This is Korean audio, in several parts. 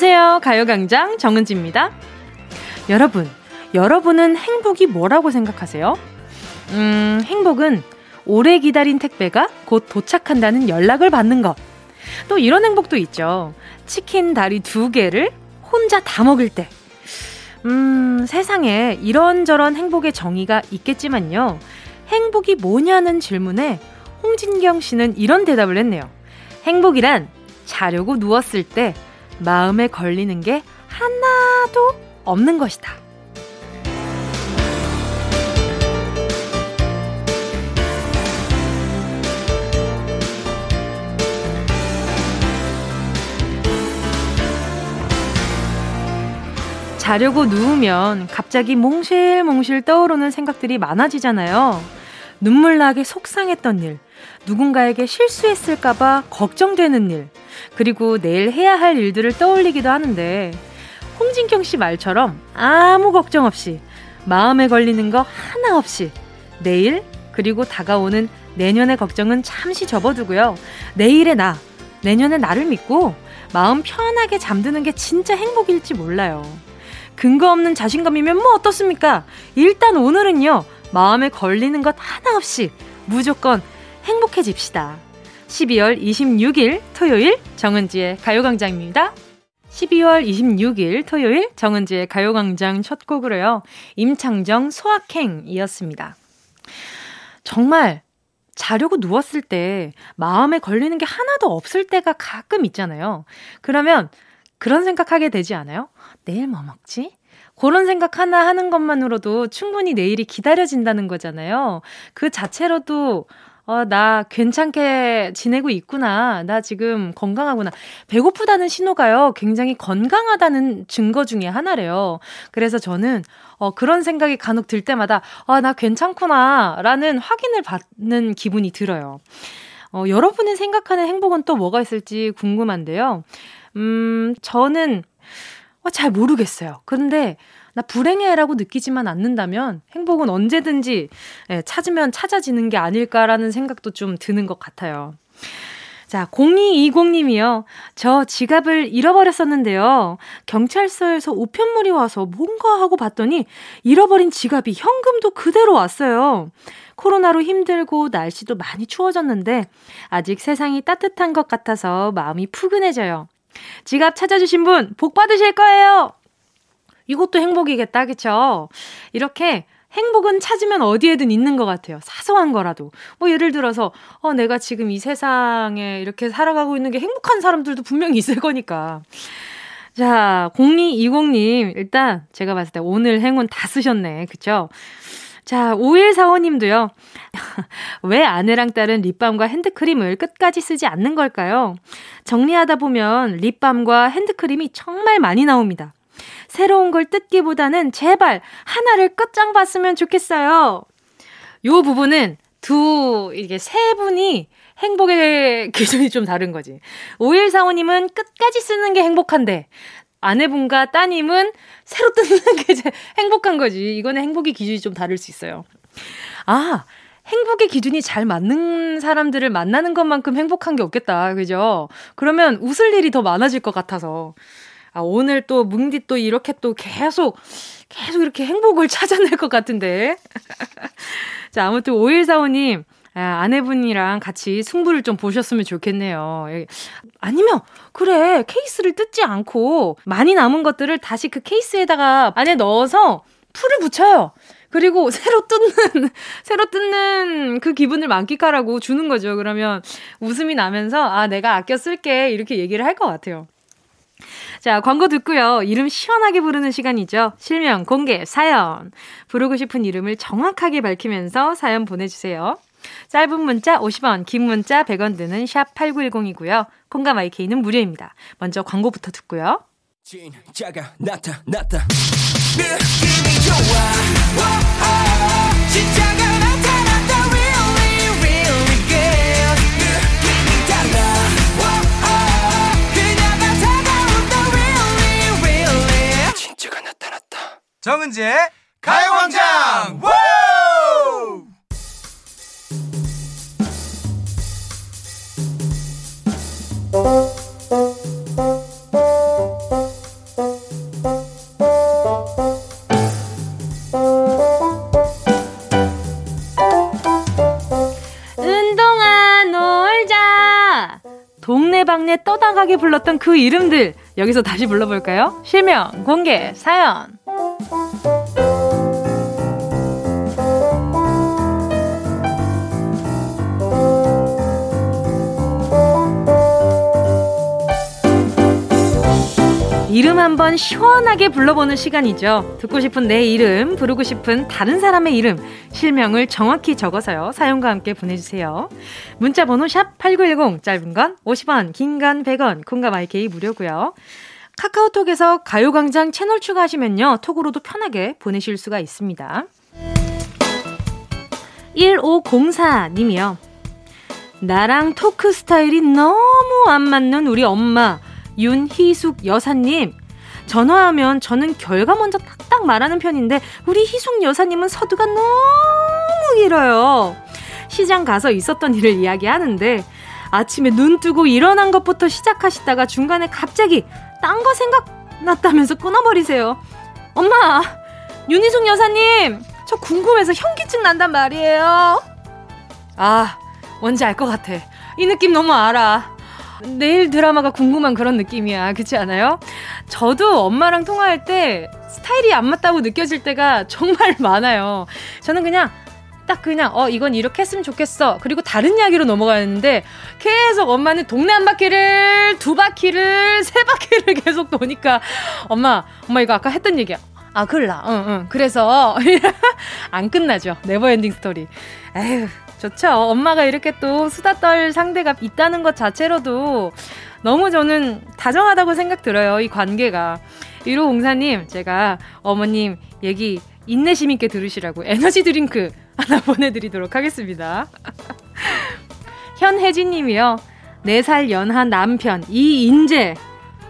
안녕하세요. 가요광장 정은지입니다. 여러분, 여러분은 행복이 뭐라고 생각하세요? 음, 행복은 오래 기다린 택배가 곧 도착한다는 연락을 받는 것. 또 이런 행복도 있죠. 치킨 다리 두 개를 혼자 다 먹을 때. 음, 세상에 이런저런 행복의 정의가 있겠지만요. 행복이 뭐냐는 질문에 홍진경 씨는 이런 대답을 했네요. 행복이란 자려고 누웠을 때 마음에 걸리는 게 하나도 없는 것이다. 자려고 누우면 갑자기 몽실몽실 떠오르는 생각들이 많아지잖아요. 눈물 나게 속상했던 일, 누군가에게 실수했을까봐 걱정되는 일, 그리고 내일 해야 할 일들을 떠올리기도 하는데, 홍진경 씨 말처럼 아무 걱정 없이, 마음에 걸리는 거 하나 없이, 내일, 그리고 다가오는 내년의 걱정은 잠시 접어두고요. 내일의 나, 내년의 나를 믿고, 마음 편하게 잠드는 게 진짜 행복일지 몰라요. 근거 없는 자신감이면 뭐 어떻습니까? 일단 오늘은요, 마음에 걸리는 것 하나 없이 무조건 행복해집시다. 12월 26일 토요일 정은지의 가요광장입니다. 12월 26일 토요일 정은지의 가요광장 첫 곡으로요. 임창정 소확행이었습니다. 정말 자려고 누웠을 때 마음에 걸리는 게 하나도 없을 때가 가끔 있잖아요. 그러면 그런 생각하게 되지 않아요? 내일 뭐 먹지? 그런 생각 하나 하는 것만으로도 충분히 내일이 기다려진다는 거잖아요. 그 자체로도 어, 나 괜찮게 지내고 있구나. 나 지금 건강하구나. 배고프다는 신호가요. 굉장히 건강하다는 증거 중에 하나래요. 그래서 저는 어, 그런 생각이 간혹 들 때마다 아, 나 괜찮구나. 라는 확인을 받는 기분이 들어요. 어, 여러분이 생각하는 행복은 또 뭐가 있을지 궁금한데요. 음, 저는 어, 잘 모르겠어요. 그런데 나 불행해라고 느끼지만 않는다면 행복은 언제든지 예, 찾으면 찾아지는 게 아닐까라는 생각도 좀 드는 것 같아요. 자, 0220님이요. 저 지갑을 잃어버렸었는데요. 경찰서에서 우편물이 와서 뭔가 하고 봤더니 잃어버린 지갑이 현금도 그대로 왔어요. 코로나로 힘들고 날씨도 많이 추워졌는데 아직 세상이 따뜻한 것 같아서 마음이 푸근해져요. 지갑 찾아주신 분, 복 받으실 거예요! 이것도 행복이겠다, 그쵸? 이렇게 행복은 찾으면 어디에든 있는 것 같아요. 사소한 거라도. 뭐 예를 들어서, 어, 내가 지금 이 세상에 이렇게 살아가고 있는 게 행복한 사람들도 분명히 있을 거니까. 자, 0220님, 일단 제가 봤을 때 오늘 행운 다 쓰셨네. 그쵸? 자, 5145님도요. 왜 아내랑 딸은 립밤과 핸드크림을 끝까지 쓰지 않는 걸까요? 정리하다 보면 립밤과 핸드크림이 정말 많이 나옵니다. 새로운 걸 뜯기보다는 제발 하나를 끝장 봤으면 좋겠어요. 요 부분은 두, 이게 세 분이 행복의 기준이 좀 다른 거지. 5145님은 끝까지 쓰는 게 행복한데, 아내분과 따님은 새로 뜯는 게 이제 행복한 거지. 이거는 행복의 기준이 좀 다를 수 있어요. 아, 행복의 기준이 잘 맞는 사람들을 만나는 것만큼 행복한 게 없겠다. 그죠? 그러면 웃을 일이 더 많아질 것 같아서. 아, 오늘 또 뭉디 또 이렇게 또 계속, 계속 이렇게 행복을 찾아낼 것 같은데. 자, 아무튼 5145님. 아, 아내분이랑 같이 승부를 좀 보셨으면 좋겠네요. 예. 아니면, 그래, 케이스를 뜯지 않고 많이 남은 것들을 다시 그 케이스에다가 안에 넣어서 풀을 붙여요. 그리고 새로 뜯는, 새로 뜯는 그 기분을 만끽하라고 주는 거죠. 그러면 웃음이 나면서, 아, 내가 아껴 쓸게. 이렇게 얘기를 할 것 같아요. 자, 광고 듣고요. 이름 시원하게 부르는 시간이죠. 실명, 공개, 사연. 부르고 싶은 이름을 정확하게 밝히면서 사연 보내주세요. 짧은 문자 50원, 긴 문자 100원 드는 샵 8910이고요. 콩과 마이케이는 무료입니다. 먼저 광고부터 듣고요. 진짜가 나타났다. 느낌이 좋아. 진짜 정은지의 가요광장! 운동아 놀자! 동네방네 떠나가게 불렀던 그 이름들 여기서 다시 불러볼까요? 실명, 공개, 사연. 이름 한번 시원하게 불러보는 시간이죠. 듣고 싶은 내 이름, 부르고 싶은 다른 사람의 이름, 실명을 정확히 적어서요. 사연과 함께 보내주세요. 문자 번호 샵 8910, 짧은 건 50원, 긴 건 100원, 콩과 마이케이 무료고요. 카카오톡에서 가요광장 채널 추가하시면요. 톡으로도 편하게 보내실 수가 있습니다. 1504님이요. 나랑 토크 스타일이 너무 안 맞는 우리 엄마. 윤희숙 여사님. 전화하면 저는 결과 먼저 딱딱 말하는 편인데 우리 희숙 여사님은 서두가 너무 길어요. 시장 가서 있었던 일을 이야기하는데 아침에 눈 뜨고 일어난 것부터 시작하시다가 중간에 갑자기 딴 거 생각났다면서 끊어버리세요. 엄마, 윤희숙 여사님, 저 궁금해서 현기증 난단 말이에요. 아, 뭔지 알 것 같아. 이 느낌 너무 알아. 내일 드라마가 궁금한 그런 느낌이야. 그렇지 않아요? 저도 엄마랑 통화할 때 스타일이 안 맞다고 느껴질 때가 정말 많아요. 저는 그냥 딱 그냥 어 이건 이렇게 했으면 좋겠어. 그리고 다른 이야기로 넘어가는데 계속 엄마는 동네 한 바퀴를 두 바퀴를 세 바퀴를 계속 도니까 엄마 엄마 이거 아까 했던 얘기야. 아, 그럴라. 응, 응. 그래서 안 끝나죠. Never Ending Story. 에휴, 좋죠. 엄마가 이렇게 또 수다 떨 상대가 있다는 것 자체로도 너무 저는 다정하다고 생각 들어요. 이 관계가. 1호 공사님, 제가 어머님 얘기 인내심 있게 들으시라고 에너지 드링크 하나 보내드리도록 하겠습니다. 현혜진 님이요. 4살 연하 남편, 이인재.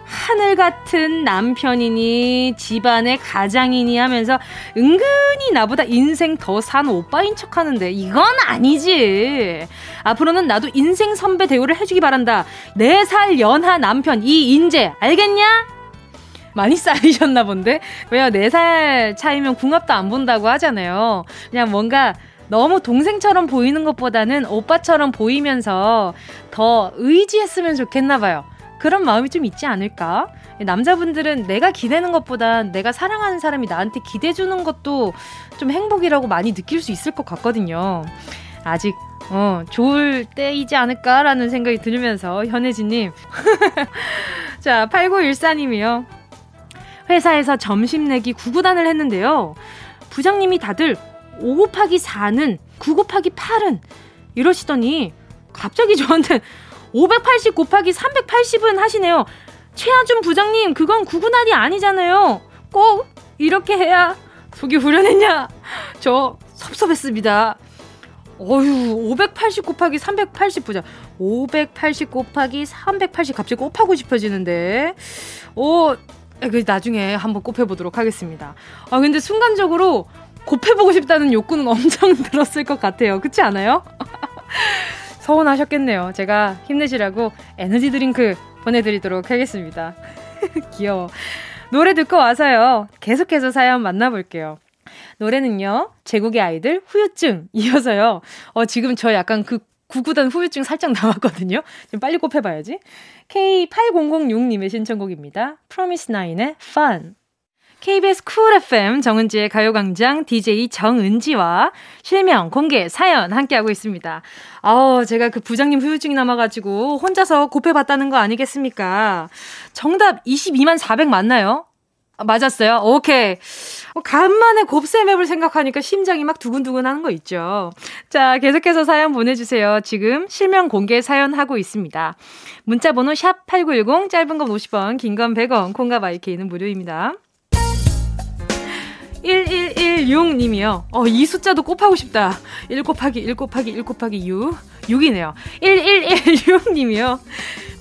하늘 같은 남편이니 집안의 가장이니 하면서 은근히 나보다 인생 더 산 오빠인 척 하는데 이건 아니지. 앞으로는 나도 인생 선배 대우를 해주기 바란다. 4살 연하 남편 이인재 알겠냐? 많이 쌓이셨나 본데? 왜요? 4살 차이면 궁합도 안 본다고 하잖아요. 그냥 뭔가 너무 동생처럼 보이는 것보다는 오빠처럼 보이면서 더 의지했으면 좋겠나 봐요. 그런 마음이 좀 있지 않을까? 남자분들은 내가 기대는 것보다 내가 사랑하는 사람이 나한테 기대주는 것도 좀 행복이라고 많이 느낄 수 있을 것 같거든요. 아직 어, 좋을 때이지 않을까라는 생각이 들면서 현혜진님. 자, 8914님이요. 회사에서 점심 내기 구구단을 했는데요. 부장님이 다들 5 곱하기 4는 9 곱하기 8은 이러시더니 갑자기 저한테 580 곱하기 380은 하시네요. 최하준 부장님, 그건 구구날이 아니잖아요. 꼭 이렇게 해야 속이 후련했냐? 저 섭섭했습니다. 어휴, 580 곱하기 380 보자. 580 곱하기 380 갑자기 곱하고 싶어지는데. 오, 그 나중에 한번 곱해보도록 하겠습니다. 아, 근데 순간적으로 곱해보고 싶다는 욕구는 엄청 들었을 것 같아요. 그렇지 않아요? 서운하셨겠네요. 제가 힘내시라고 에너지 드링크 보내드리도록 하겠습니다. 귀여워. 노래 듣고 와서요. 계속해서 사연 만나볼게요. 노래는요, 제국의 아이들 후유증 이어서요. 어, 지금 저 약간 그 구구단 후유증 살짝 남았거든요. 좀 빨리 꼽혀봐야지. K8006님의 신청곡입니다. fromis_9의 Fun. KBS Cool FM 정은지의 가요광장 DJ 정은지와 실명, 공개, 사연 함께하고 있습니다. 아우, 제가 그 부장님 후유증이 남아가지고 혼자서 곱해봤다는 거 아니겠습니까? 정답 22만 400 맞나요? 아, 맞았어요? 오케이. 어, 간만에 곱셈 앱을 생각하니까 심장이 막 두근두근 하는 거 있죠. 자, 계속해서 사연 보내주세요. 지금 실명 공개 사연 하고 있습니다. 문자번호 샵 8910, 짧은 건 50원, 긴 건 100원, 콩과 마이케이는 무료입니다. 1116님이요. 어, 이 숫자도 곱하고 싶다. 1 곱하기 1 곱하기 1 곱하기 6. 6이네요. 1116님이요.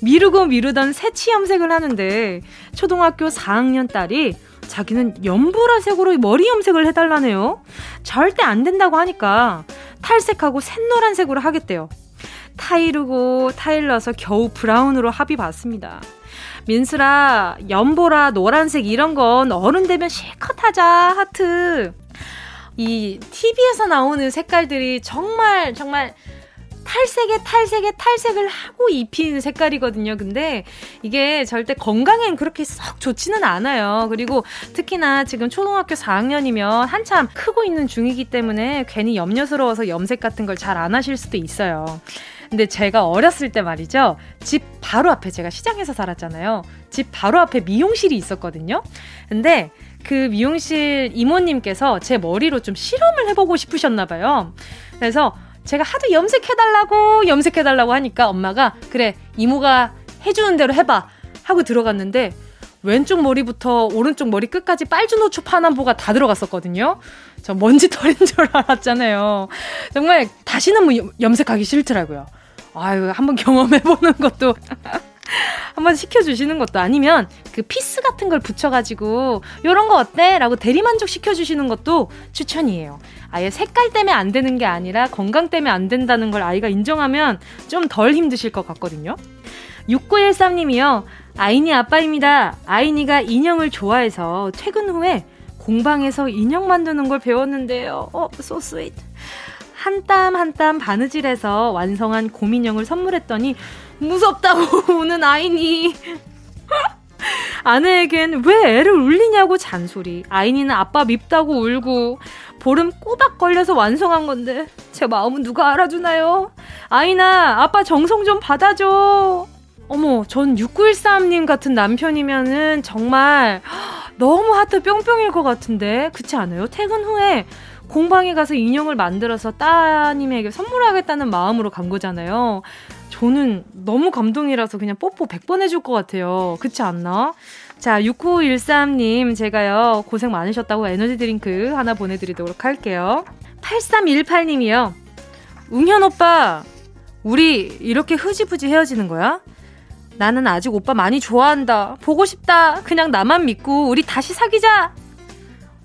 미루고 미루던 새치 염색을 하는데 초등학교 4학년 딸이 자기는 연보라색으로 머리 염색을 해달라네요. 절대 안 된다고 하니까 탈색하고 샛노란색으로 하겠대요. 타이르고 타일러서 겨우 브라운으로 합의 봤습니다. 민수라, 연보라, 노란색 이런 건 어른 되면 실컷 하자, 하트. 이 TV에서 나오는 색깔들이 정말, 정말 탈색에 탈색에 탈색을 하고 입힌 색깔이거든요. 근데 이게 절대 건강엔 그렇게 썩 좋지는 않아요. 그리고 특히나 지금 초등학교 4학년이면 한참 크고 있는 중이기 때문에 괜히 염려스러워서 염색 같은 걸 잘 안 하실 수도 있어요. 근데 제가 어렸을 때 말이죠. 집 바로 앞에 제가 시장에서 살았잖아요. 집 바로 앞에 미용실이 있었거든요. 근데 그 미용실 이모님께서 제 머리로 좀 실험을 해보고 싶으셨나 봐요. 그래서 제가 하도 염색해달라고 염색해달라고 하니까 엄마가 그래 이모가 해주는 대로 해봐 하고 들어갔는데 왼쪽 머리부터 오른쪽 머리 끝까지 빨주 노초 파남보가 다 들어갔었거든요. 저 먼지 털인 줄 알았잖아요. 정말 다시는 뭐 염색하기 싫더라고요. 아유, 한번 경험해보는 것도. 한번 시켜주시는 것도 아니면 그 piece 같은 걸 붙여가지고 요런 거 어때? 라고 대리만족 시켜주시는 것도 추천이에요. 아예 색깔 때문에 안 되는 게 아니라 건강 때문에 안 된다는 걸 아이가 인정하면 좀 덜 힘드실 것 같거든요. 6913님이요. 아이니 아빠입니다. 아이니가 인형을 좋아해서 퇴근 후에 공방에서 인형 만드는 걸 배웠는데요. 어, so sweet. 한땀 한땀 바느질해서 완성한 곰인형을 선물했더니 무섭다고 우는 아이니. 아내에겐 왜 애를 울리냐고 잔소리. 아이니는 아빠 밉다고 울고 보름 꼬박 걸려서 완성한 건데 제 마음은 누가 알아주나요? 아이나 아빠 정성 좀 받아줘. 어머, 전 6913님 같은 남편이면은 정말 너무 하트 뿅뿅일 것 같은데. 그렇지 않아요? 퇴근 후에 공방에 가서 인형을 만들어서 따님에게 선물하겠다는 마음으로 간 거잖아요. 저는 너무 감동이라서 그냥 뽀뽀 100번 해줄 것 같아요. 그렇지 않나? 자, 6913님, 제가요, 고생 많으셨다고 에너지 드링크 하나 보내드리도록 할게요. 8318님이요. 웅현 오빠, 우리 이렇게 흐지부지 헤어지는 거야? 나는 아직 오빠 많이 좋아한다. 보고 싶다. 그냥 나만 믿고 우리 다시 사귀자.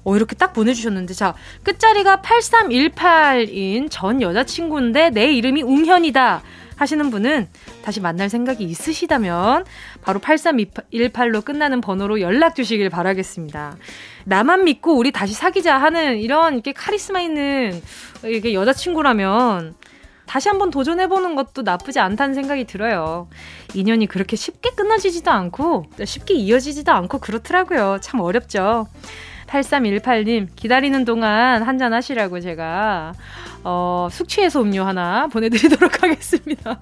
어, 이렇게 딱 보내주셨는데, 자, 끝자리가 8318인 전 여자친구인데 내 이름이 웅현이다. 하시는 분은 다시 만날 생각이 있으시다면 바로 8318로 끝나는 번호로 연락 주시길 바라겠습니다. 나만 믿고 우리 다시 사귀자 하는 이런 이렇게 카리스마 있는 이게 여자친구라면 다시 한번 도전해보는 것도 나쁘지 않다는 생각이 들어요. 인연이 그렇게 쉽게 끊어지지도 않고, 쉽게 이어지지도 않고 그렇더라고요. 참 어렵죠. 8318님, 기다리는 동안 한잔 하시라고 제가, 어, 숙취해소 음료 하나 보내드리도록 하겠습니다.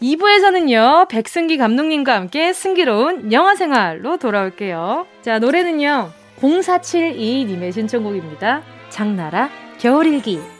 2부에서는요, 백승기 감독님과 함께 승기로운 영화 생활로 돌아올게요. 자, 노래는요, 0472님의 신청곡입니다. 장나라, 겨울일기.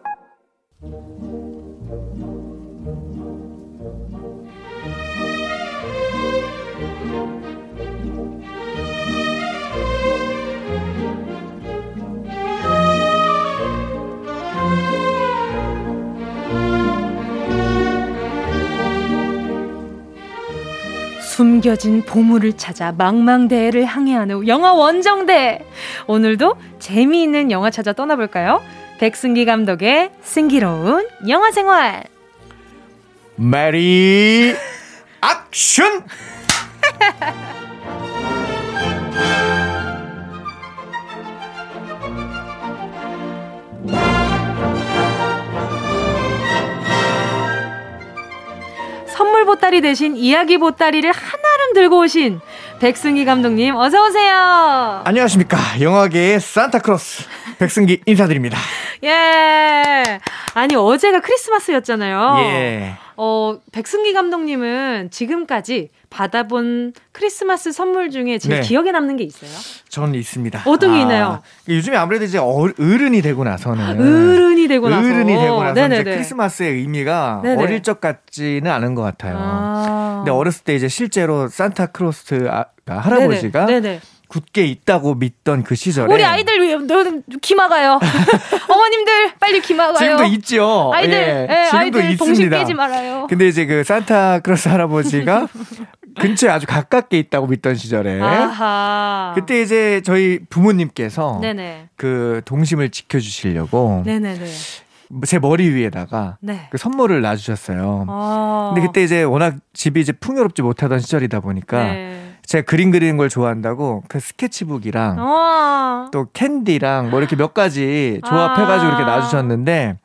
숨겨진 보물을 찾아 망망대해를 항해하는 영화 원정대. 오늘도 재미있는 영화 찾아 떠나볼까요? 백승기 감독의 승기로운 영화 생활. 메리 액션! 선물 보따리 대신 이야기 보따리를 들고 오신 백승기 감독님 어서 오세요. 안녕하십니까 영화계의 산타크로스 백승기 인사드립니다. 예. 아니 어제가 크리스마스였잖아요. 예. 어 백승기 감독님은 지금까지 받아본 크리스마스 선물 중에 제일 네. 기억에 남는 게 있어요? 저는 있습니다. 어떤 게 아, 있나요? 요즘에 아무래도 이제 어른이 되고 나서는 어른이 되고 나서 어른이 되고 나서 이제 크리스마스의 의미가 네네. 어릴 적 같지는 않은 것 같아요. 아. 근데 어렸을 때 이제 실제로 산타크로스 할아버지가 할아버지가 네네. 네네. 굳게 있다고 믿던 그 시절에 우리 아이들 기 막아요. 어머님들 빨리 기 막아요. 지금도 있죠. 아이들, 예, 예, 지금도 아이들 있습니다. 깨지 말아요. 근데 이제 그 산타크로스 할아버지가 근처에 아주 가깝게 있다고 믿던 시절에 아하. 그때 이제 저희 부모님께서 네네. 그 동심을 지켜주시려고 네네네. 제 머리 위에다가 네. 그 선물을 놔주셨어요. 아. 근데 그때 이제 워낙 집이 이제 풍요롭지 못하던 시절이다 보니까 네. 제가 그림 그리는 걸 좋아한다고 그 스케치북이랑 아. 또 캔디랑 뭐 이렇게 몇 가지 조합해가지고 아. 이렇게 놔주셨는데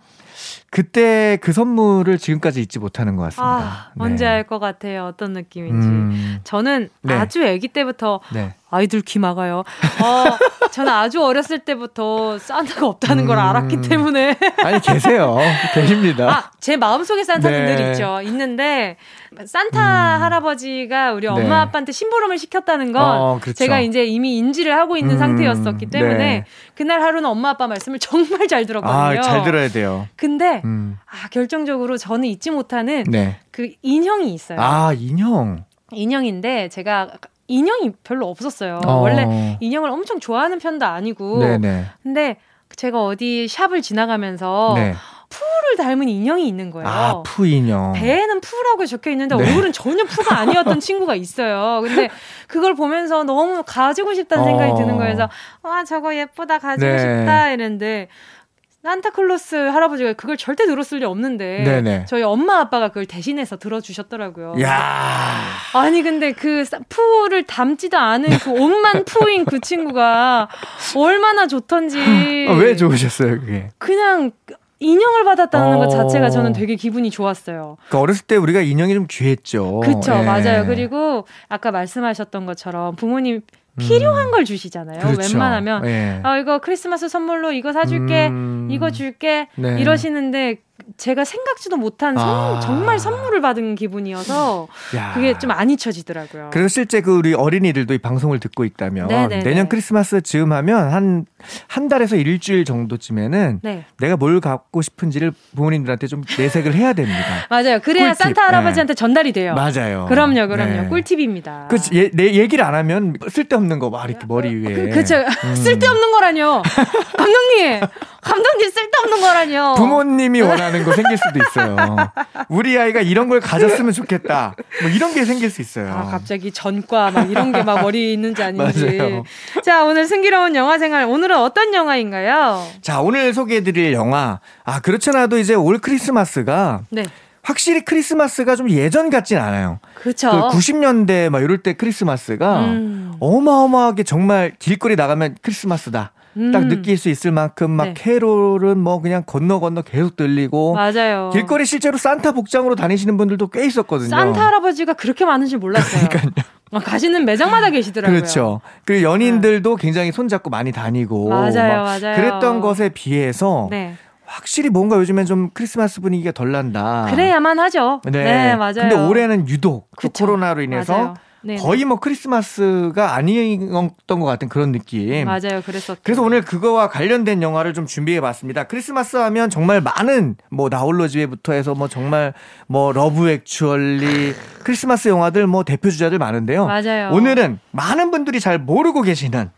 그때 그 선물을 지금까지 잊지 못하는 것 같습니다. 아, 네. 언제 알것 같아요. 어떤 느낌인지. 음. 저는 네. 아주 아기 때부터 네. 아이들 귀 막아요. 어, 저는 아주 어렸을 때부터 산타가 없다는 음. 걸 알았기 때문에. 아니, 계세요. 계십니다. 아, 제 마음속에 산타는 네. 늘 있죠. 있는데, 산타 음. 할아버지가 우리 엄마 네. 아빠한테 심부름을 시켰다는 건 어, 그렇죠. 제가 이제 이미 인지를 하고 있는 음. 상태였었기 때문에 네. 그날 하루는 엄마 아빠 말씀을 정말 잘 들었거든요. 아, 잘 들어야 돼요. 근데, 음. 아, 결정적으로 저는 잊지 못하는 네. 그 인형이 있어요. 아, 인형. 인형인데 제가 인형이 별로 없었어요. 어. 원래 인형을 엄청 좋아하는 편도 아니고. 네네. 근데 제가 어디 샵을 지나가면서 네. 푸를 닮은 인형이 있는 거예요. 아, 푸 인형. 배에는 푸라고 적혀 있는데 네. 얼굴은 전혀 푸가 아니었던 친구가 있어요. 근데 그걸 보면서 너무 가지고 싶다는 생각이 어. 드는 거예요. 그래서 아, 저거 예쁘다 가지고 네. 싶다 이랬는데 산타클로스 할아버지가 그걸 절대 들었을 리 없는데 네네. 저희 엄마 아빠가 그걸 대신해서 들어주셨더라고요. 야 아니 근데 그 푸를 담지도 않은 그 옷만 푸인 그 친구가 얼마나 좋던지. 아, 왜 좋으셨어요 그게? 그냥 인형을 받았다는 어... 것 자체가 저는 되게 기분이 좋았어요. 그러니까 어렸을 때 우리가 인형이 좀 귀했죠. 그렇죠, 예. 맞아요. 그리고 아까 말씀하셨던 것처럼 부모님 필요한 음. 걸 주시잖아요. 그렇죠. 웬만하면 예. 아 이거 크리스마스 선물로 이거 사줄게, 음. 이거 줄게 네. 이러시는데 제가 생각지도 못한 아. 정말 선물을 받은 기분이어서 야. 그게 좀 안 잊혀지더라고요. 그래서 실제 그 우리 어린이들도 이 방송을 듣고 있다면 네네네. 내년 크리스마스 즈음 하면 한, 한 달에서 일주일 정도쯤에는 네. 내가 뭘 갖고 싶은지를 부모님들한테 좀 내색을 해야 됩니다. 맞아요. 그래야 꿀팁. 산타 할아버지한테 네. 전달이 돼요. 맞아요. 그럼요, 그럼요. 네. 꿀팁입니다. 그, 예, 내 얘기를 안 하면 쓸데없는 거 막 이렇게 머리 위에. 그, 그쵸. 음. 쓸데없는 거라뇨. 감독님! 감독님 쓸데없는 거라뇨. 부모님이 원하는 거 생길 수도 있어요. 우리 아이가 이런 걸 가졌으면 좋겠다. 뭐 이런 게 생길 수 있어요. 아, 갑자기 전과 막 이런 게 막 머리 있는지 아닌지. 맞아요. 자, 오늘 승기로운 영화 생활. 오늘은 어떤 영화인가요? 자, 오늘 소개해 드릴 영화. 아, 그렇잖아도 이제 올 크리스마스가. 네. 확실히 크리스마스가 좀 예전 같진 않아요. 그렇죠. 그 90년대 막 이럴 때 크리스마스가 음. 어마어마하게 정말 길거리 나가면 크리스마스다. 음. 딱 느낄 수 있을 만큼 막 네. 캐롤은 뭐 그냥 건너 건너 계속 들리고 맞아요. 길거리 실제로 산타 복장으로 다니시는 분들도 꽤 있었거든요. 산타 할아버지가 그렇게 많은지 몰랐어요. 그러니까요. 가시는 매장마다 계시더라고요. 그렇죠. 그리고 연인들도 네. 굉장히 손잡고 많이 다니고 맞아요, 맞아요. 그랬던 것에 비해서 네. 확실히 뭔가 요즘엔 좀 크리스마스 분위기가 덜 난다. 그래야만 하죠. 네, 네 맞아요. 근데 올해는 유독 그 코로나로 인해서 맞아요. 네네. 거의 뭐 크리스마스가 아니었던 것 같은 그런 느낌. 맞아요. 그랬었죠. 그래서 오늘 그거와 관련된 영화를 좀 준비해 봤습니다. 크리스마스 하면 정말 많은 뭐 나홀로 집에부터 해서 뭐 정말 뭐 Love Actually 크리스마스 영화들 뭐 대표 주자들 많은데요. 맞아요. 오늘은 많은 분들이 잘 모르고 계시는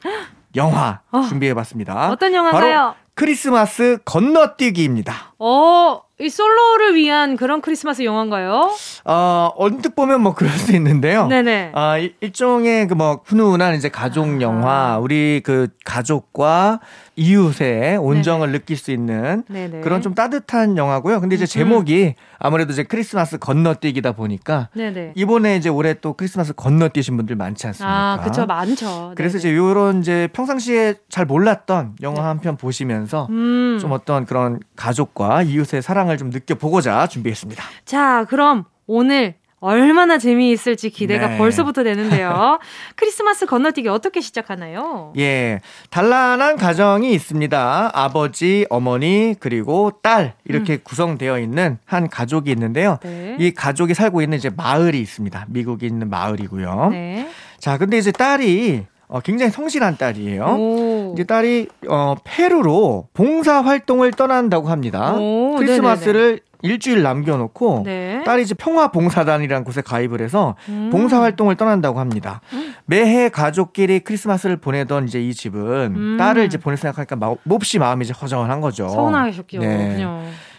영화 어. 준비해 봤습니다. 어떤 영화인가요? 크리스마스 건너뛰기입니다. 어, 이 솔로를 위한 그런 크리스마스 영화인가요? 어, 언뜻 보면 뭐 그럴 수 있는데요. 네네. 아, 일종의 그 뭐 훈훈한 이제 가족 영화, 아. 우리 그 가족과 이웃의 온정을 네네. 느낄 수 있는 네네. 그런 좀 따뜻한 영화고요. 근데 이제 음. 제목이 아무래도 이제 크리스마스 건너뛰기다 보니까 네네. 이번에 이제 올해 또 크리스마스 건너뛰신 분들 많지 않습니까? 아, 그렇죠. 많죠. 그래서 이제 요런 이제 평상시에 잘 몰랐던 영화 네. 한편 보시면서 음. 좀 어떤 그런 가족과 이웃의 사랑을 좀 느껴보고자 준비했습니다. 자, 그럼 오늘 얼마나 재미있을지 기대가 네. 벌써부터 되는데요. 크리스마스 건너뛰기 어떻게 시작하나요? 예. 단란한 가정이 있습니다. 아버지, 어머니, 그리고 딸, 이렇게 음. 구성되어 있는 한 가족이 있는데요. 네. 이 가족이 살고 있는 이제 마을이 있습니다. 미국에 있는 마을이고요. 네. 자, 근데 이제 딸이 어, 굉장히 성실한 딸이에요. 오. 이제 딸이 어, 페루로 봉사 활동을 떠난다고 합니다. 오, 크리스마스를 네네네. 일주일 남겨놓고 네. 딸이 이제 평화봉사단이라는 곳에 가입을 해서 음. 봉사활동을 떠난다고 합니다. 음. 매해 가족끼리 크리스마스를 보내던 이제 이 집은 음. 딸을 이제 보낼 생각하니까 마, 몹시 마음이 이제 허전한 거죠. 서운하셨겠요. 네.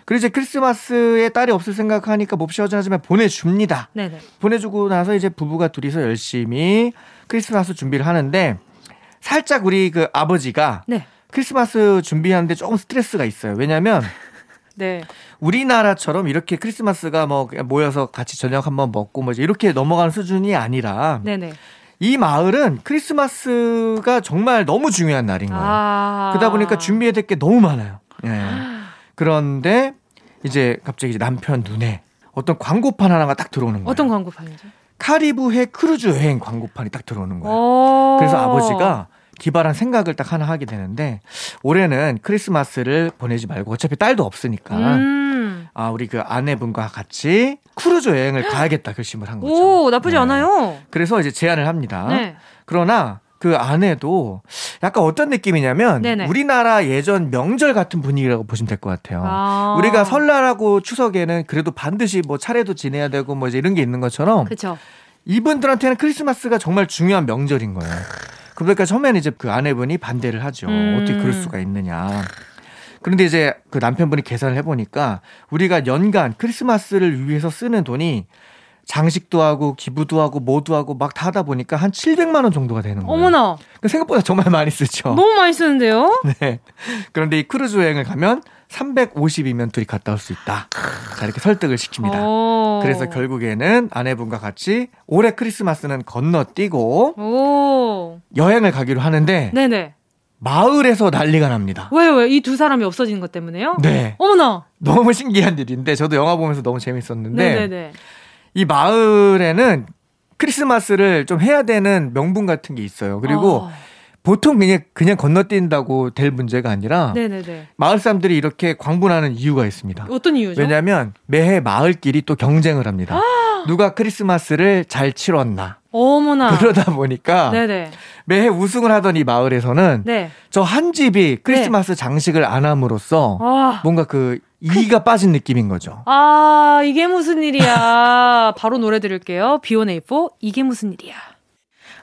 그리고 이제 크리스마스에 딸이 없을 생각하니까 몹시 허전하지만 보내줍니다. 네네. 보내주고 나서 이제 부부가 둘이서 열심히 크리스마스 준비를 하는데 살짝 우리 그 아버지가 네. 크리스마스 준비하는데 조금 스트레스가 있어요. 왜냐면 네. 우리나라처럼 이렇게 크리스마스가 뭐 모여서 같이 저녁 한번 먹고 뭐 이렇게 넘어가는 수준이 아니라 네네. 이 마을은 크리스마스가 정말 너무 중요한 날인 거예요. 아~ 그러다 보니까 준비해야 될 게 너무 많아요. 예. 그런데 이제 갑자기 이제 남편 눈에 어떤 광고판 하나가 딱 들어오는 거예요. 어떤 광고판이죠? 카리브해 크루즈 여행 광고판이 딱 들어오는 거예요. 그래서 아버지가 기발한 생각을 딱 하나 하게 되는데 올해는 크리스마스를 보내지 말고 어차피 딸도 없으니까 음. 아 우리 그 아내분과 같이 크루즈 여행을 가야겠다 결심을 한 거죠. 오 나쁘지 네. 않아요. 그래서 이제 제안을 합니다. 네. 그러나 그 아내도 약간 어떤 느낌이냐면 네네. 우리나라 예전 명절 같은 분위기라고 보시면 될 것 같아요. 아. 우리가 설날하고 추석에는 그래도 반드시 뭐 차례도 지내야 되고 뭐 이런 게 있는 것처럼 그쵸. 이분들한테는 크리스마스가 정말 중요한 명절인 거예요. 그러니까 처음에는 이제 그 아내분이 반대를 하죠. 음. 어떻게 그럴 수가 있느냐. 그런데 이제 그 남편분이 계산을 해보니까 우리가 연간 크리스마스를 위해서 쓰는 돈이 장식도 하고 기부도 하고 모두 하고 막 다 하다 보니까 한 700만 원 정도가 되는 거예요. 어머나. 그 생각보다 정말 많이 쓰죠. 너무 많이 쓰는데요? 네. 그런데 이 크루즈 여행을 가면 350이면 둘이 갔다 올 수 있다. 자, 이렇게 설득을 시킵니다. 오. 그래서 결국에는 아내분과 같이 올해 크리스마스는 건너뛰고 오. 여행을 가기로 하는데 네네. 마을에서 난리가 납니다. 왜요, 왜? 이 두 사람이 없어지는 것 때문에요? 네. 어머나! 너무 신기한 일인데, 저도 영화 보면서 너무 재밌었는데, 네네네. 이 마을에는 크리스마스를 좀 해야 되는 명분 같은 게 있어요. 그리고 어. 보통 그냥 그냥 건너뛴다고 될 문제가 아니라 네네네. 마을 사람들이 이렇게 광분하는 이유가 있습니다. 어떤 이유죠? 왜냐하면 매해 마을끼리 또 경쟁을 합니다. 아! 누가 크리스마스를 잘 치렀나. 어머나. 그러다 보니까 네네. 매해 우승을 하던 이 마을에서는 네. 저한 집이 크리스마스 네. 장식을 안 함으로써 아. 뭔가 그 이가 빠진 느낌인 거죠. 아 이게 무슨 일이야. 바로 노래 들을게요. 비오네이포 이게 무슨 일이야.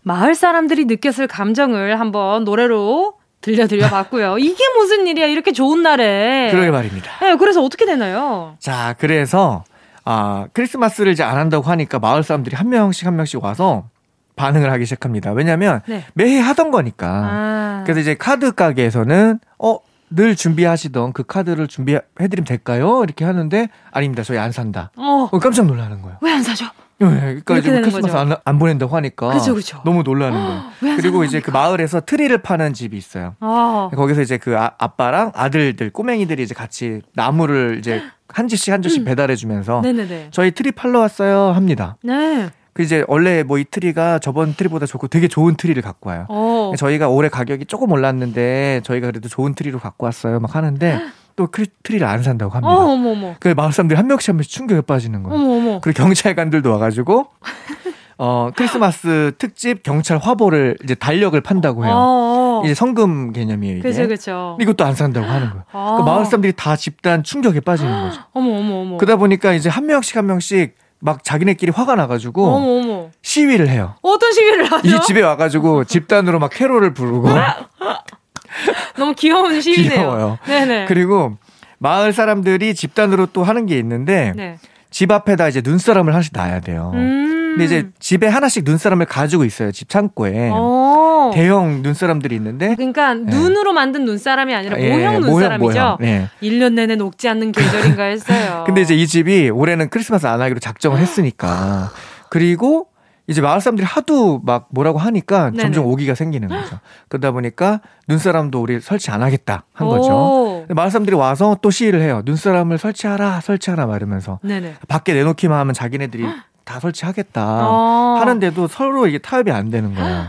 마을 사람들이 느꼈을 감정을 한번 노래로 들려드려 봤고요. 이게 무슨 일이야. 이렇게 좋은 날에. 그러게 말입니다. 네, 그래서 어떻게 되나요? 자, 그래서 아, 크리스마스를 이제 안 한다고 하니까 마을 사람들이 한 명씩 한 명씩 와서 반응을 하기 시작합니다. 왜냐면 네. 매해 하던 거니까. 아. 그래서 이제 카드 가게에서는 어, 늘 준비하시던 그 카드를 준비해드리면 될까요? 이렇게 하는데 아닙니다. 저희 안 산다. 어. 어 깜짝 놀라는 거예요. 왜 안 사죠? 네, 그러니까 이제 크리스마스 안, 안, 보낸다고 하니까 그쵸, 그쵸. 너무 놀라는 거예요. 그리고 이제 그 마을에서 트리를 파는 집이 있어요. 어. 거기서 이제 그 아, 아빠랑 아들들 꼬맹이들이 이제 같이 나무를 이제 한 집씩 한 집씩 음. 배달해 주면서 저희 트리 팔러 왔어요 합니다. 네. 그 이제 원래 뭐 이 트리가 저번 트리보다 좋고 되게 좋은 트리를 갖고 와요. 오. 어. 저희가 올해 가격이 조금 올랐는데 저희가 그래도 좋은 트리로 갖고 왔어요. 막 하는데 또 트리를 안 산다고 합니다. 어, 어머, 어머. 그 마을 사람들이 한 명씩 한 명씩 충격에 빠지는 거예요. 어머, 어머. 그리고 경찰관들도 와가지고 어 크리스마스 특집 경찰 화보를 이제 달력을 판다고 해요. 어어. 이제 성금 개념이에요. 이게. 그죠, 그죠. 이것도 안 산다고 하는 거예요. 아. 그러니까 마을 사람들이 다 집단 충격에 빠지는 거죠. 어머, 어머, 어머. 그러다 보니까 이제 한 명씩 한 명씩 막 자기네끼리 화가 나가지고 어머, 어머. 시위를 해요. 어떤 시위를 하죠? 이 집에 와가지고 집단으로 막 캐롤을 부르고 너무 귀여운 시위네요. 귀여워요. 네네. 그리고 마을 사람들이 집단으로 또 하는 게 있는데 네. 집 앞에다 이제 눈사람을 하나씩 놔야 돼요. 음. 근데 이제 집에 하나씩 눈사람을 가지고 있어요. 집 창고에. 오. 어. 대형 눈사람들이 있는데. 그러니까 네. 눈으로 만든 눈사람이 아니라 예, 모형 눈사람이죠. 모형, 모형. 네. 1년 내내 녹지 않는 계절인가 했어요. 근데 이제 이 집이 올해는 크리스마스 안 하기로 작정을 했으니까. 그리고 이제 마을 사람들이 하도 막 뭐라고 하니까 네네. 점점 오기가 생기는 거죠. 그러다 보니까 눈사람도 우리 설치 안 하겠다 한 거죠. 마을 사람들이 와서 또 시위를 해요. 눈사람을 설치하라, 설치하라 말하면서. 밖에 내놓기만 하면 자기네들이 다 설치하겠다 어. 하는데도 서로 이게 타협이 안 되는 거예요.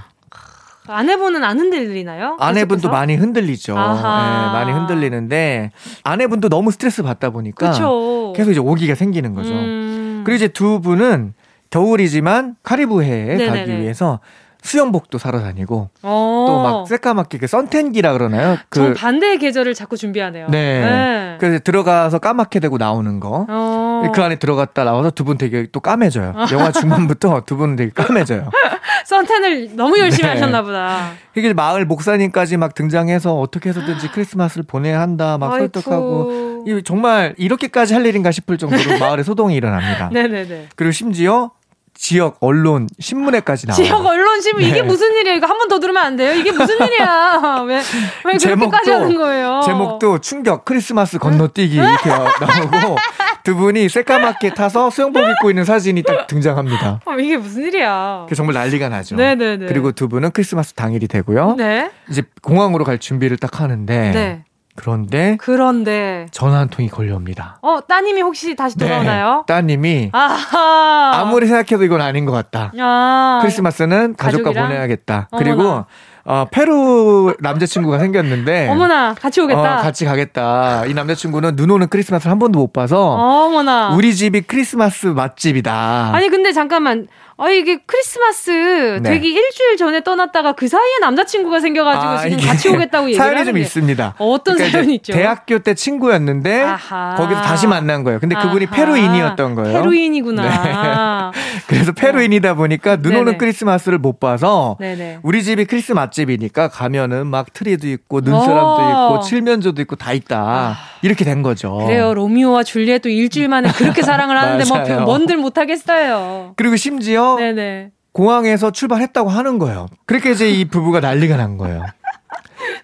아내분은 안 흔들리나요? 아내분도 계속해서? 많이 흔들리죠. 네, 많이 흔들리는데 아내분도 너무 스트레스 받다 보니까 그쵸. 계속 이제 오기가 생기는 거죠. 음. 그리고 이제 두 분은 겨울이지만 카리브해에 네네네. 가기 위해서 수영복도 사러 다니고 어. 또막 새까맣게 그 선텐기라 그러나요? 그 반대의 계절을 자꾸 준비하네요. 네. 네. 그래서 들어가서 까맣게 되고 나오는 거. 어. 그 안에 들어갔다 나와서 두 분 되게 또 까매져요. 영화 중반부터 두 분은 되게 까매져요. 선텐을 너무 열심히 네. 하셨나 보다. 이게 마을 목사님까지 막 등장해서 어떻게 해서든지 크리스마스를 보내야 한다 막 아이쿠. 설득하고 이 정말 이렇게까지 할 일인가 싶을 정도로 마을에 소동이 일어납니다. 네네네. 그리고 심지어 지역 언론 신문에까지 나와요. 지역 언론 신문 네. 이게 무슨 일이야? 이거 한 번 더 들으면 안 돼요? 이게 무슨 일이야? 왜, 왜 그렇게까지 하는 거예요? 제목도 충격 크리스마스 건너뛰기 이렇게 나오고 두 분이 새까맣게 타서 수영복 입고 있는 사진이 딱 등장합니다. 어, 이게 무슨 일이야? 정말 난리가 나죠. 네네네. 그리고 두 분은 크리스마스 당일이 되고요. 네. 이제 공항으로 갈 준비를 딱 하는데 네. 그런데 그런데 전화 한 통이 걸려옵니다. 어, 따님이 혹시 다시 네, 돌아오나요? 네, 따님이 아하. 아무리 생각해도 이건 아닌 것 같다. 아. 크리스마스는 가족과 가족이랑? 보내야겠다. 어머나. 그리고 어, 페루 남자친구가 생겼는데. 어머나, 같이 오겠다. 어, 같이 가겠다. 이 남자친구는 눈 오는 크리스마스를 한 번도 못 봐서. 어머나. 우리 집이 크리스마스 맛집이다. 아니, 근데 잠깐만. 아 이게 크리스마스 네. 되기 일주일 전에 떠났다가 그 사이에 남자친구가 생겨가지고 아, 지금 같이 오겠다고 얘기를 사연이 좀 있습니다. 어떤 그러니까 사연이 있죠? 대학교 때 친구였는데 아하. 거기서 다시 만난 거예요. 근데 그분이 아하. 페루인이었던 거예요. 페루인이구나. 네. 그래서 페루인이다 보니까 눈 오는 네네. 크리스마스를 못 봐서 네네. 우리 집이 크리스마스 맛집이니까 가면은 막 트리도 있고 눈사람도 있고 칠면조도 있고 다 있다. 아. 이렇게 된 거죠. 그래요. 로미오와 줄리엣도 일주일 만에 그렇게 사랑을 하는데 뭐 뭔들 못 하겠어요. 그리고 심지어 네네. 공항에서 출발했다고 하는 거예요. 그렇게 이제 이 부부가 난리가 난 거예요.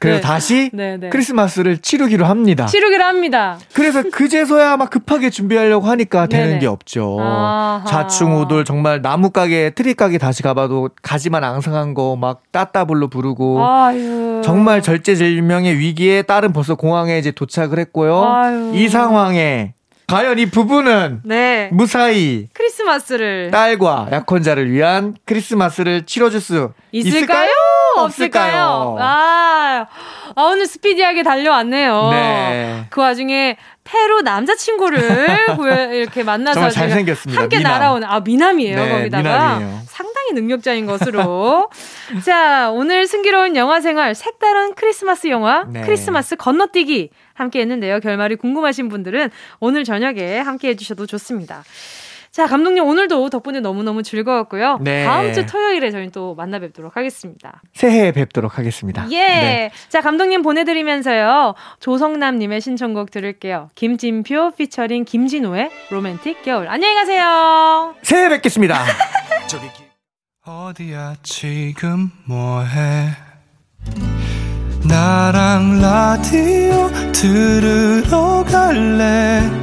그래서 네. 다시 네네. 네. 크리스마스를 치르기로 합니다. 치르기로 합니다. 그래서 그제서야 막 급하게 준비하려고 하니까 되는 네네. 게 없죠. 아하. 좌충우돌 정말 나무 가게, 트리 가게 다시 가봐도 가지만 앙상한 거 막 따따블로 부르고 아유. 정말 절제절명의 위기에 딸은 벌써 공항에 이제 도착을 했고요. 아유. 이 상황에 과연 이 부부는 네. 무사히 크리스마스를 딸과 약혼자를 위한 크리스마스를 치러줄 수 있을까요? 있을까요? 없을까요? 아, 아, 오늘 스피디하게 달려왔네요. 네. 그 와중에 페루 남자친구를 이렇게 만나서. 함께 미남. 날아오는 아 미남이에요 네, 거기다가 미남이에요. 상당히 능력자인 것으로 자 오늘 승기로운 영화 생활 색다른 크리스마스 영화 네. 크리스마스 건너뛰기 함께 했는데요 결말이 궁금하신 분들은 오늘 저녁에 함께 해주셔도 좋습니다. 자, 감독님 오늘도 덕분에 너무너무 즐거웠고요. 네. 다음 주 토요일에 저희 또 만나 뵙도록 하겠습니다. 새해에 뵙도록 하겠습니다. 예. 네. 자, 감독님 보내드리면서요. 조성남님의 신청곡 들을게요. 김진표 피처링 김진호의 로맨틱 겨울. 안녕히 가세요. 새해 뵙겠습니다. 어디야 지금 뭐해 나랑 라디오 들으러 갈래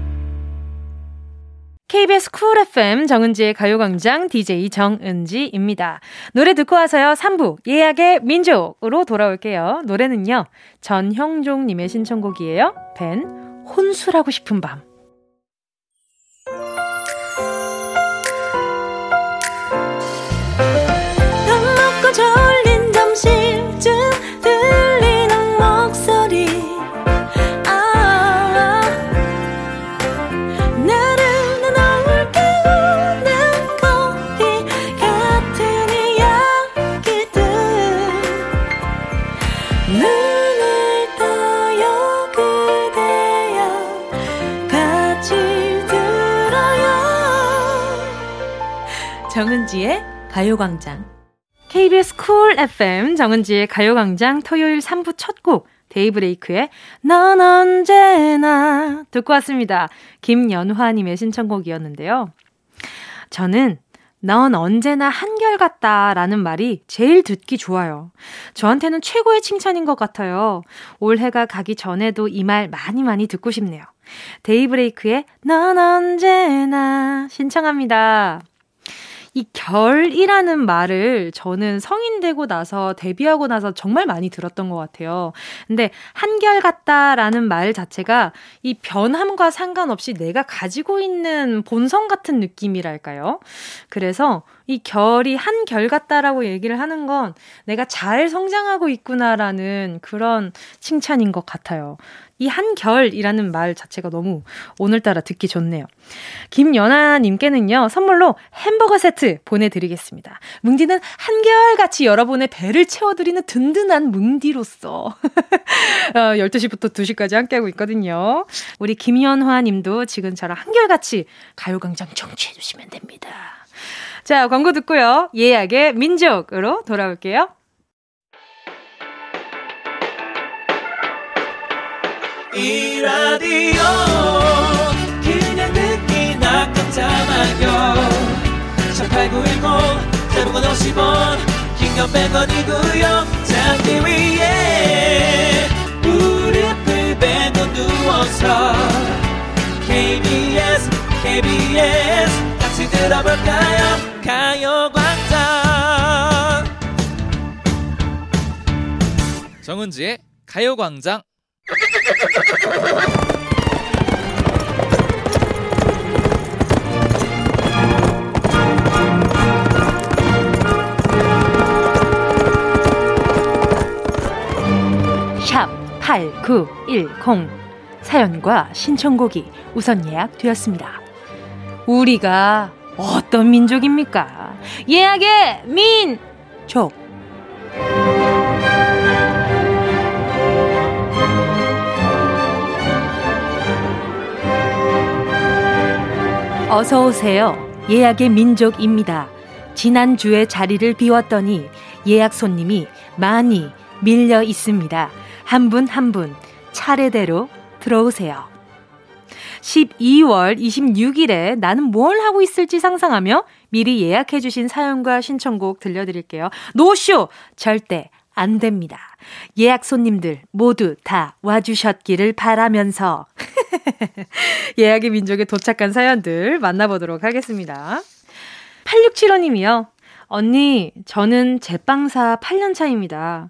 KBS 쿨 FM 정은지의 가요광장 DJ 정은지입니다. 노래 듣고 와서요. 3부 예약의 민족으로 돌아올게요. 노래는요. 전형종님의 신청곡이에요. 벤 혼술하고 싶은 밤. 정은지의 가요광장. KBS 쿨 FM 정은지의 가요광장 토요일 3부 첫 곡, 데이브레이크의 넌 언제나 듣고 왔습니다. 김연화님의 신청곡이었는데요. 저는 넌 언제나 한결같다 라는 말이 제일 듣기 좋아요. 저한테는 최고의 칭찬인 것 같아요. 올해가 가기 전에도 이 말 많이 많이 듣고 싶네요. 데이브레이크의 넌 언제나 신청합니다. 이 결이라는 말을 저는 성인 되고 나서 데뷔하고 나서 정말 많이 들었던 것 같아요. 근데 한결 같다라는 말 자체가 이 변함과 상관없이 내가 가지고 있는 본성 같은 느낌이랄까요? 그래서 이 결이 한 결 같다라고 얘기를 하는 건 내가 잘 성장하고 있구나라는 그런 칭찬인 것 같아요. 이 한결이라는 말 자체가 너무 오늘따라 듣기 좋네요. 김연아님께는요, 선물로 햄버거 세트 보내드리겠습니다. 뭉디는 한결같이 여러분의 배를 채워드리는 든든한 뭉디로서 어, 12시부터 2시까지 함께하고 있거든요. 우리 김연화 님도 지금처럼 한결같이 가요광장 청취해주시면 됩니다. 자, 광고 듣고요. 예약의 민족으로 돌아올게요. 이 라디오 그냥 듣기나 깜짝마요 18910 대목원 50원 긴건 100원이고요 잠기 위에 무릎을 베고 누워서 KBS KBS 같이 들어볼까요 가요광장. 정은지의 가요광장. 샵 8910 사연과 신청곡이 우선 예약되었습니다. 우리가 어떤 민족입니까? 예약의 민족! 어서 오세요. 예약의 민족입니다. 지난주에 자리를 비웠더니 예약 손님이 많이 밀려 있습니다. 한 분 한분 차례대로 들어오세요. 12월 26일에 나는 뭘 하고 있을지 상상하며 미리 예약해주신 사연과 신청곡 들려드릴게요. 노쇼! 절대 안 됩니다. 예약 손님들 모두 다 와주셨기를 바라면서 예약의 민족에 도착한 사연들 만나보도록 하겠습니다. 8675님이요. 언니, 저는 제빵사 8년 차입니다.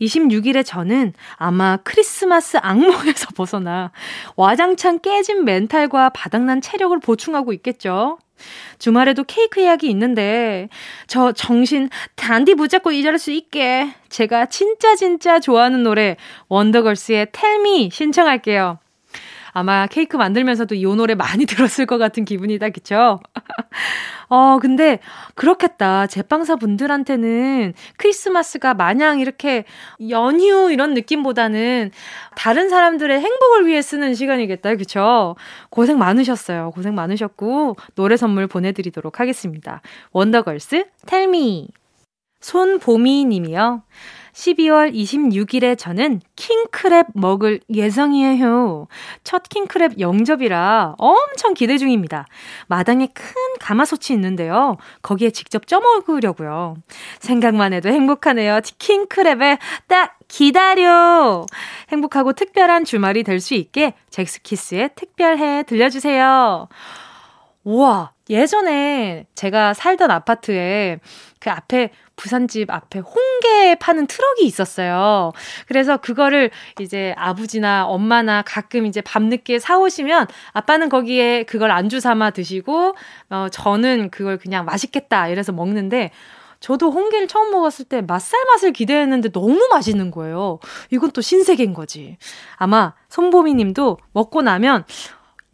26일에 저는 아마 크리스마스 악몽에서 벗어나 와장창 깨진 멘탈과 바닥난 체력을 보충하고 있겠죠. 주말에도 케이크 예약이 있는데 저 정신 단디 붙잡고 이 자릴 수 있게 제가 진짜 진짜 좋아하는 노래 원더걸스의 텔미 신청할게요. 아마 케이크 만들면서도 이 노래 많이 들었을 것 같은 기분이다, 그쵸? 어, 근데 그렇겠다. 제빵사 분들한테는 크리스마스가 마냥 이렇게 연휴 이런 느낌보다는 다른 사람들의 행복을 위해 쓰는 시간이겠다, 그쵸? 고생 많으셨어요. 고생 많으셨고, 노래 선물 보내드리도록 하겠습니다. 원더걸스, 텔미. 손보미 님이요. 12월 26일에 저는 킹크랩 먹을 예정이에요. 첫 킹크랩 영접이라 엄청 기대 중입니다. 마당에 큰 가마솥이 있는데요. 거기에 직접 쪄먹으려고요. 생각만 해도 행복하네요. 킹크랩에 딱 기다려! 행복하고 특별한 주말이 될 수 있게 젝스키스의 특별해 들려주세요. 우와, 예전에 제가 살던 아파트에 그 앞에 부산집 앞에 홍게 파는 트럭이 있었어요. 그래서 그거를 이제 아버지나 엄마나 가끔 이제 밤늦게 사오시면 아빠는 거기에 그걸 안주 삼아 드시고 어 저는 그걸 그냥 맛있겠다 이래서 먹는데 저도 홍게를 처음 먹었을 때 맛살 맛을 기대했는데 너무 맛있는 거예요. 이건 또 신세계인 거지. 아마 손보미 님도 먹고 나면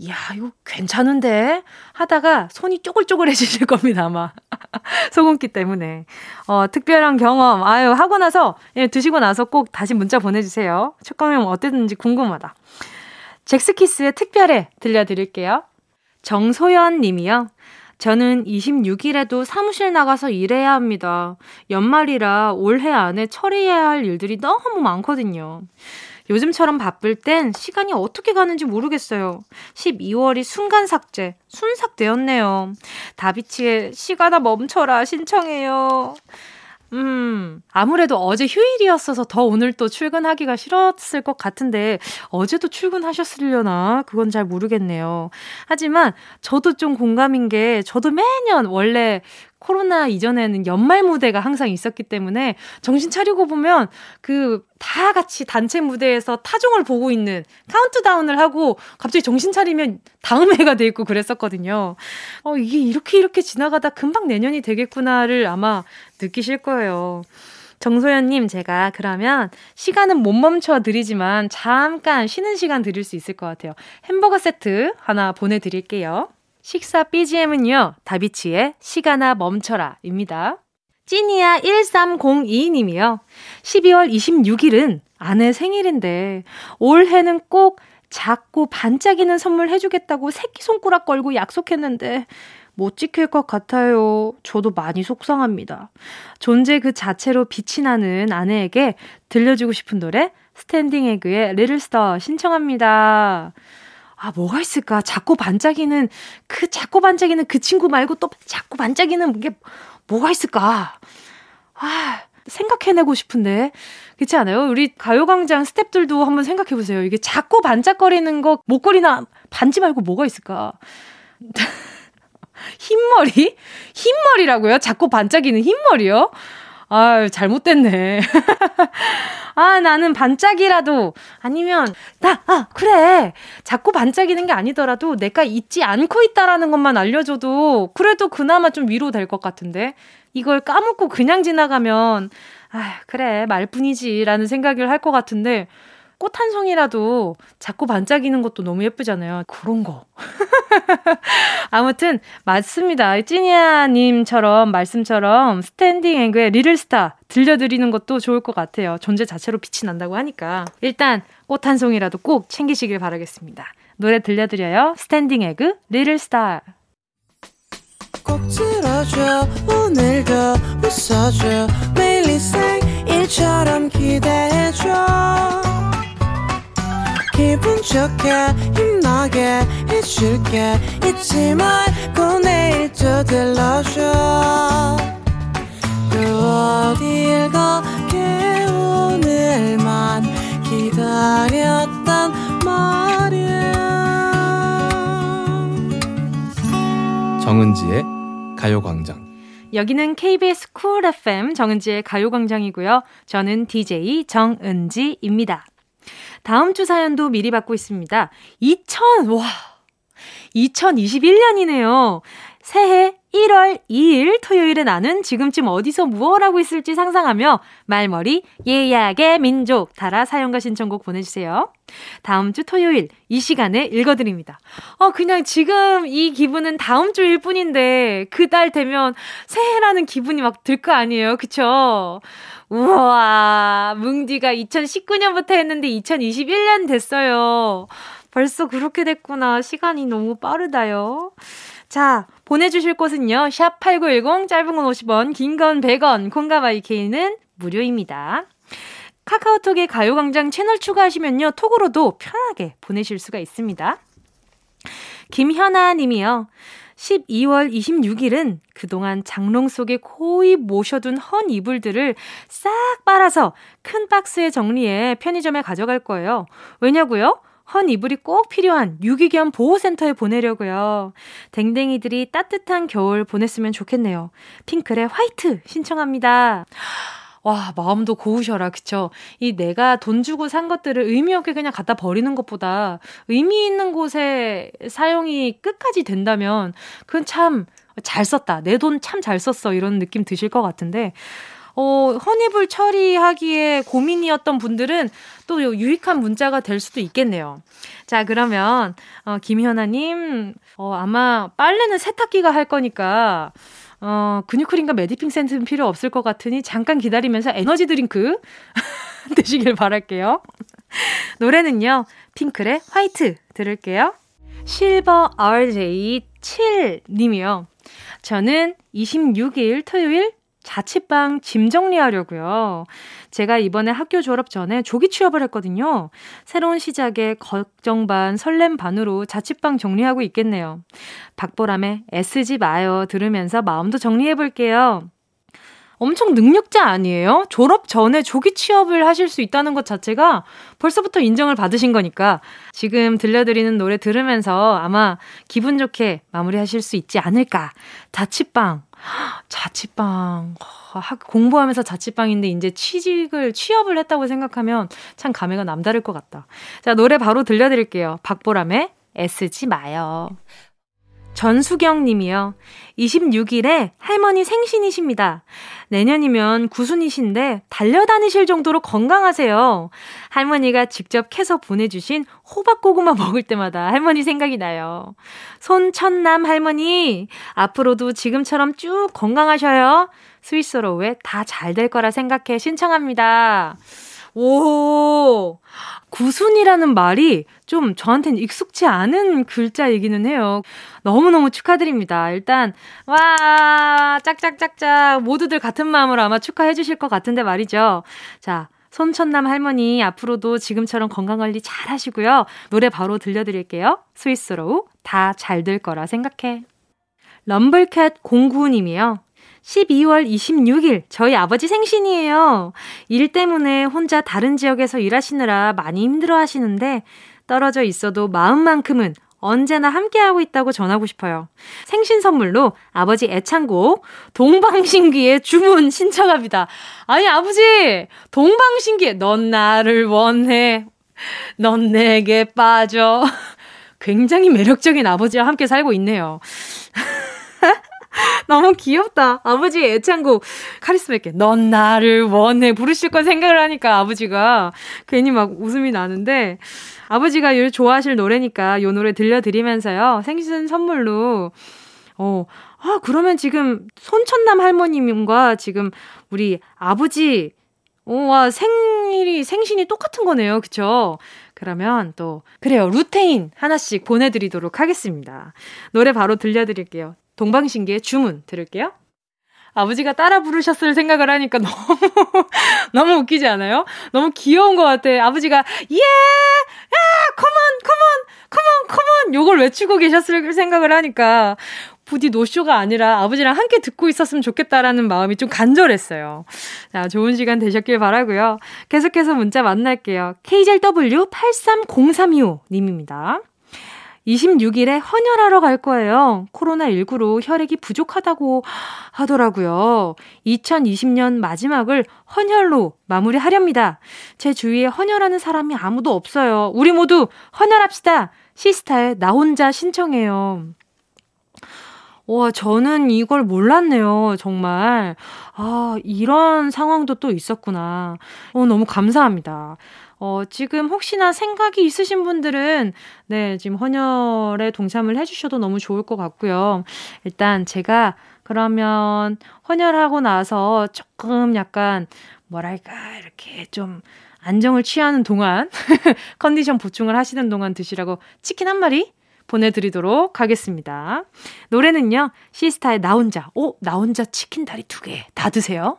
야, 이거 괜찮은데? 하다가 손이 쪼글쪼글해지실 겁니다, 아마. 소금기 때문에. 어, 특별한 경험, 아유, 하고 나서, 예, 드시고 나서 꼭 다시 문자 보내주세요. 첫 경험 어땠는지 궁금하다. 잭스키스의 특별해 들려드릴게요. 정소연 님이요. 저는 26일에도 사무실 나가서 일해야 합니다. 연말이라 올해 안에 처리해야 할 일들이 너무 많거든요. 요즘처럼 바쁠 땐 시간이 어떻게 가는지 모르겠어요. 12월이 순간 삭제, 순삭되었네요. 다비치의 시간아 멈춰라 신청해요. 음, 아무래도 어제 휴일이었어서 더 오늘 또 출근하기가 싫었을 것 같은데, 어제도 출근하셨으려나? 그건 잘 모르겠네요. 하지만, 저도 좀 공감인 게, 저도 매년 원래 코로나 이전에는 연말 무대가 항상 있었기 때문에 정신 차리고 보면 그 다 같이 단체 무대에서 타종을 보고 있는 카운트다운을 하고 갑자기 정신 차리면 다음 해가 돼 있고 그랬었거든요. 어, 이게 이렇게 이렇게 지나가다 금방 내년이 되겠구나를 아마 느끼실 거예요. 정소연님, 제가 그러면 시간은 못 멈춰 드리지만 잠깐 쉬는 시간 드릴 수 있을 것 같아요. 햄버거 세트 하나 보내드릴게요. 식사 BGM은요, 다비치의 시간아 멈춰라 입니다. 찐이야 1302님이요. 12월 26일은 아내 생일인데 올해는 꼭 작고 반짝이는 선물 해주겠다고 새끼 손가락 걸고 약속했는데 못 지킬 것 같아요. 저도 많이 속상합니다. 존재 그 자체로 빛이 나는 아내에게 들려주고 싶은 노래 스탠딩 에그의 Little Star 신청합니다. 아, 뭐가 있을까? 작고 반짝이는 그 작고 반짝이는 그 친구 말고 또 작고 반짝이는 게 뭐가 있을까? 아, 생각해내고 싶은데. 그렇지 않아요? 우리 가요광장 스탭들도 한번 생각해보세요. 이게 작고 반짝거리는 거, 목걸이나 반지 말고 뭐가 있을까? 흰머리? 흰머리라고요? 자꾸 반짝이는 흰머리요? 아유, 잘못됐네. 아, 나는 반짝이라도, 아니면, 나, 아, 그래. 작고 반짝이는 게 아니더라도 내가 잊지 않고 있다라는 것만 알려줘도, 그래도 그나마 좀 위로될 것 같은데. 이걸 까먹고 그냥 지나가면, 아, 그래, 말뿐이지. 라는 생각을 할 것 같은데, 꽃 한 송이라도 작고 반짝이는 것도 너무 예쁘잖아요. 그런 거. 아무튼, 맞습니다. 찐이야님처럼, 말씀처럼 스탠딩 에그의 Little Star 들려드리는 것도 좋을 것 같아요. 존재 자체로 빛이 난다고 하니까. 일단, 꽃 한 송이라도 꼭 챙기시길 바라겠습니다. 노래 들려드려요. 스탠딩 에그, Little Star. 꼭 들어줘, 오늘도 웃어줘, 매일 1일처럼 기대해줘. 기분 좋게 힘나게 해줄게 잊지 말고 내일 또 들러줘 또 어딜 가게 오늘만 기다렸단 말이야 정은지의 가요광장 여기는 KBS 쿨 FM 정은지의 가요광장이고요. 저는 DJ 정은지입니다. 다음 주 사연도 미리 받고 있습니다. 2000, 와. 2021년이네요. 새해 1월 2일 토요일에 나는 지금쯤 어디서 무엇 하고 있을지 상상하며 말머리 예약의 민족 달아 사연과 신청곡 보내주세요. 다음 주 토요일 이 시간에 읽어드립니다. 어, 그냥 지금 이 기분은 다음 주일 뿐인데 그달 되면 새해라는 기분이 막 들 거 아니에요. 그쵸? 우와, 뭉디가 2019년부터 했는데 2021년 됐어요. 벌써 그렇게 됐구나. 시간이 너무 빠르다요. 자, 보내주실 곳은요. 샵 8910, 짧은 건 50원, 긴 건 100원, 콩가바이케이는 무료입니다. 카카오톡에 가요광장 채널 추가하시면요. 톡으로도 편하게 보내실 수가 있습니다. 김현아 님이요. 12월 26일은 그동안 장롱 속에 고이 모셔둔 헌 이불들을 싹 빨아서 큰 박스에 정리해 편의점에 가져갈 거예요. 왜냐고요? 헌 이불이 꼭 필요한 유기견 보호센터에 보내려고요. 댕댕이들이 따뜻한 겨울 보냈으면 좋겠네요. 핑클의 화이트 신청합니다. 와, 마음도 고우셔라, 그쵸? 이 내가 돈 주고 산 것들을 의미 없게 그냥 갖다 버리는 것보다 의미 있는 곳에 사용이 끝까지 된다면 그건 참 잘 썼다. 내 돈 참 잘 썼어. 이런 느낌 드실 것 같은데. 어, 허니불 처리하기에 고민이었던 분들은 또 유익한 문자가 될 수도 있겠네요. 자, 그러면, 어, 김현아님, 어, 아마 빨래는 세탁기가 할 거니까, 어, 근육크림과 메디핑 세트는 필요 없을 것 같으니 잠깐 기다리면서 에너지 드링크 드시길 바랄게요. 노래는요, 핑클의 White 들을게요. 실버 RJ 7님이요. 저는 26일 토요일 자취방 짐 정리하려고요. 제가 이번에 학교 졸업 전에 조기 취업을 했거든요. 새로운 시작에 걱정 반 설렘 반으로 자취방 정리하고 있겠네요. 박보람의 애쓰지 마요 들으면서 마음도 정리해 볼게요. 엄청 능력자 아니에요? 졸업 전에 조기 취업을 하실 수 있다는 것 자체가 벌써부터 인정을 받으신 거니까 지금 들려드리는 노래 들으면서 아마 기분 좋게 마무리하실 수 있지 않을까. 자취방. 자취방. 공부하면서 자취방인데 이제 취직을, 취업을 했다고 생각하면 참 감회가 남다를 것 같다. 자, 노래 바로 들려드릴게요. 박보람의 애쓰지 마요. 전수경 님이요. 26일에 할머니 생신이십니다. 내년이면 구순이신데 달려다니실 정도로 건강하세요. 할머니가 직접 캐서 보내주신 호박고구마 먹을 때마다 할머니 생각이 나요. 손천남 할머니, 앞으로도 지금처럼 쭉 건강하셔요. 스위스로우에 다 잘 될 거라 생각해 신청합니다. 오, 구순이라는 말이 좀 저한테는 익숙치 않은 글자이기는 해요. 너무너무 축하드립니다. 일단, 와, 짝짝짝짝. 모두들 같은 마음으로 아마 축하해 주실 것 같은데 말이죠. 자, 손천남 할머니 앞으로도 지금처럼 건강관리 잘 하시고요. 노래 바로 들려드릴게요. 스위스로우 다 잘 될 거라 생각해. 럼블캣 09님이요. 12월 26일 저희 아버지 생신이에요. 일 때문에 혼자 다른 지역에서 일하시느라 많이 힘들어 하시는데 떨어져 있어도 마음만큼은 언제나 함께하고 있다고 전하고 싶어요. 생신 선물로 아버지 애창곡 동방신기의 주문 신청합니다. 아니 아버지 동방신기 넌 나를 원해 넌 내게 빠져 굉장히 매력적인 아버지와 함께 살고 있네요. 너무 귀엽다. 아버지 애창곡 카리스마 있게 넌 나를 원해 부르실 건 생각을 하니까 아버지가 괜히 막 웃음이 나는데 아버지가 요 좋아하실 노래니까 요 노래 들려드리면서요. 생신 선물로 어, 아, 그러면 지금 손천남 할머님과 지금 우리 아버지 어, 와, 생일이, 생신이 똑같은 거네요. 그쵸? 그러면 또, 그래요. 루테인 하나씩 보내 드리도록 하겠습니다. 노래 바로 들려 드릴게요. 동방신기의 주문 들을게요. 아버지가 따라 부르셨을 생각을 하니까 너무, 너무 웃기지 않아요? 너무 귀여운 것 같아. 아버지가, 예! 야! 컴온! 컴온! 컴온! 컴온! 요걸 외치고 계셨을 생각을 하니까, 부디 노쇼가 아니라 아버지랑 함께 듣고 있었으면 좋겠다라는 마음이 좀 간절했어요. 자, 좋은 시간 되셨길 바라고요. 계속해서 문자 만날게요. KJW830325 님입니다. 26일에 헌혈하러 갈 거예요. 코로나19로 혈액이 부족하다고 하더라고요. 2020년 마지막을 헌혈로 마무리하렵니다. 제 주위에 헌혈하는 사람이 아무도 없어요. 우리 모두 헌혈합시다. 시스타의 나 혼자 신청해요. 와, 저는 이걸 몰랐네요. 정말. 아, 이런 상황도 또 있었구나. 어, 너무 감사합니다. 어, 지금 혹시나 생각이 있으신 분들은, 네, 지금 헌혈에 동참을 해주셔도 너무 좋을 것 같고요. 일단 제가 그러면 헌혈하고 나서 조금 약간, 뭐랄까, 이렇게 좀 안정을 취하는 동안, 컨디션 보충을 하시는 동안 드시라고 치킨 한 마리 보내드리도록 하겠습니다. 노래는요, 시스타의 나 혼자. 오, 나 혼자 치킨 다리 두 개. 다 드세요.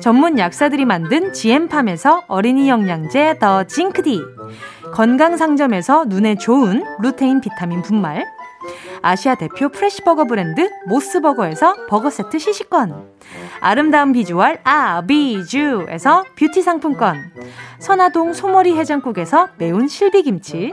전문 약사들이 만든 지엠팜에서 어린이 영양제 더 징크디, 건강상점에서 눈에 좋은 루테인 비타민 분말, 아시아 대표 프레시버거 브랜드 모스버거에서 버거 세트 시식권, 아름다운 비주얼 아비주에서 뷰티 상품권, 선화동 소머리 해장국에서 매운 실비김치,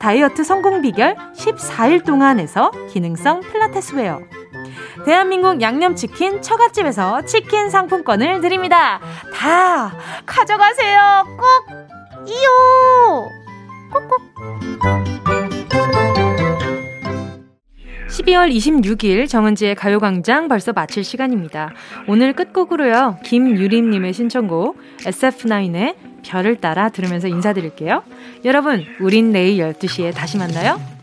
다이어트 성공 비결 14일 동안에서 기능성 필라테스 웨어, 대한민국 양념치킨 처갓집에서 치킨 상품권을 드립니다. 다 가져가세요. 꼭 이요. 꼭꼭. 12월 26일 정은지의 가요광장 벌써 마칠 시간입니다. 오늘 끝곡으로요. 김유림님의 신청곡 SF9의 별을 따라 들으면서 인사드릴게요. 여러분, 우린 내일 12시에 다시 만나요.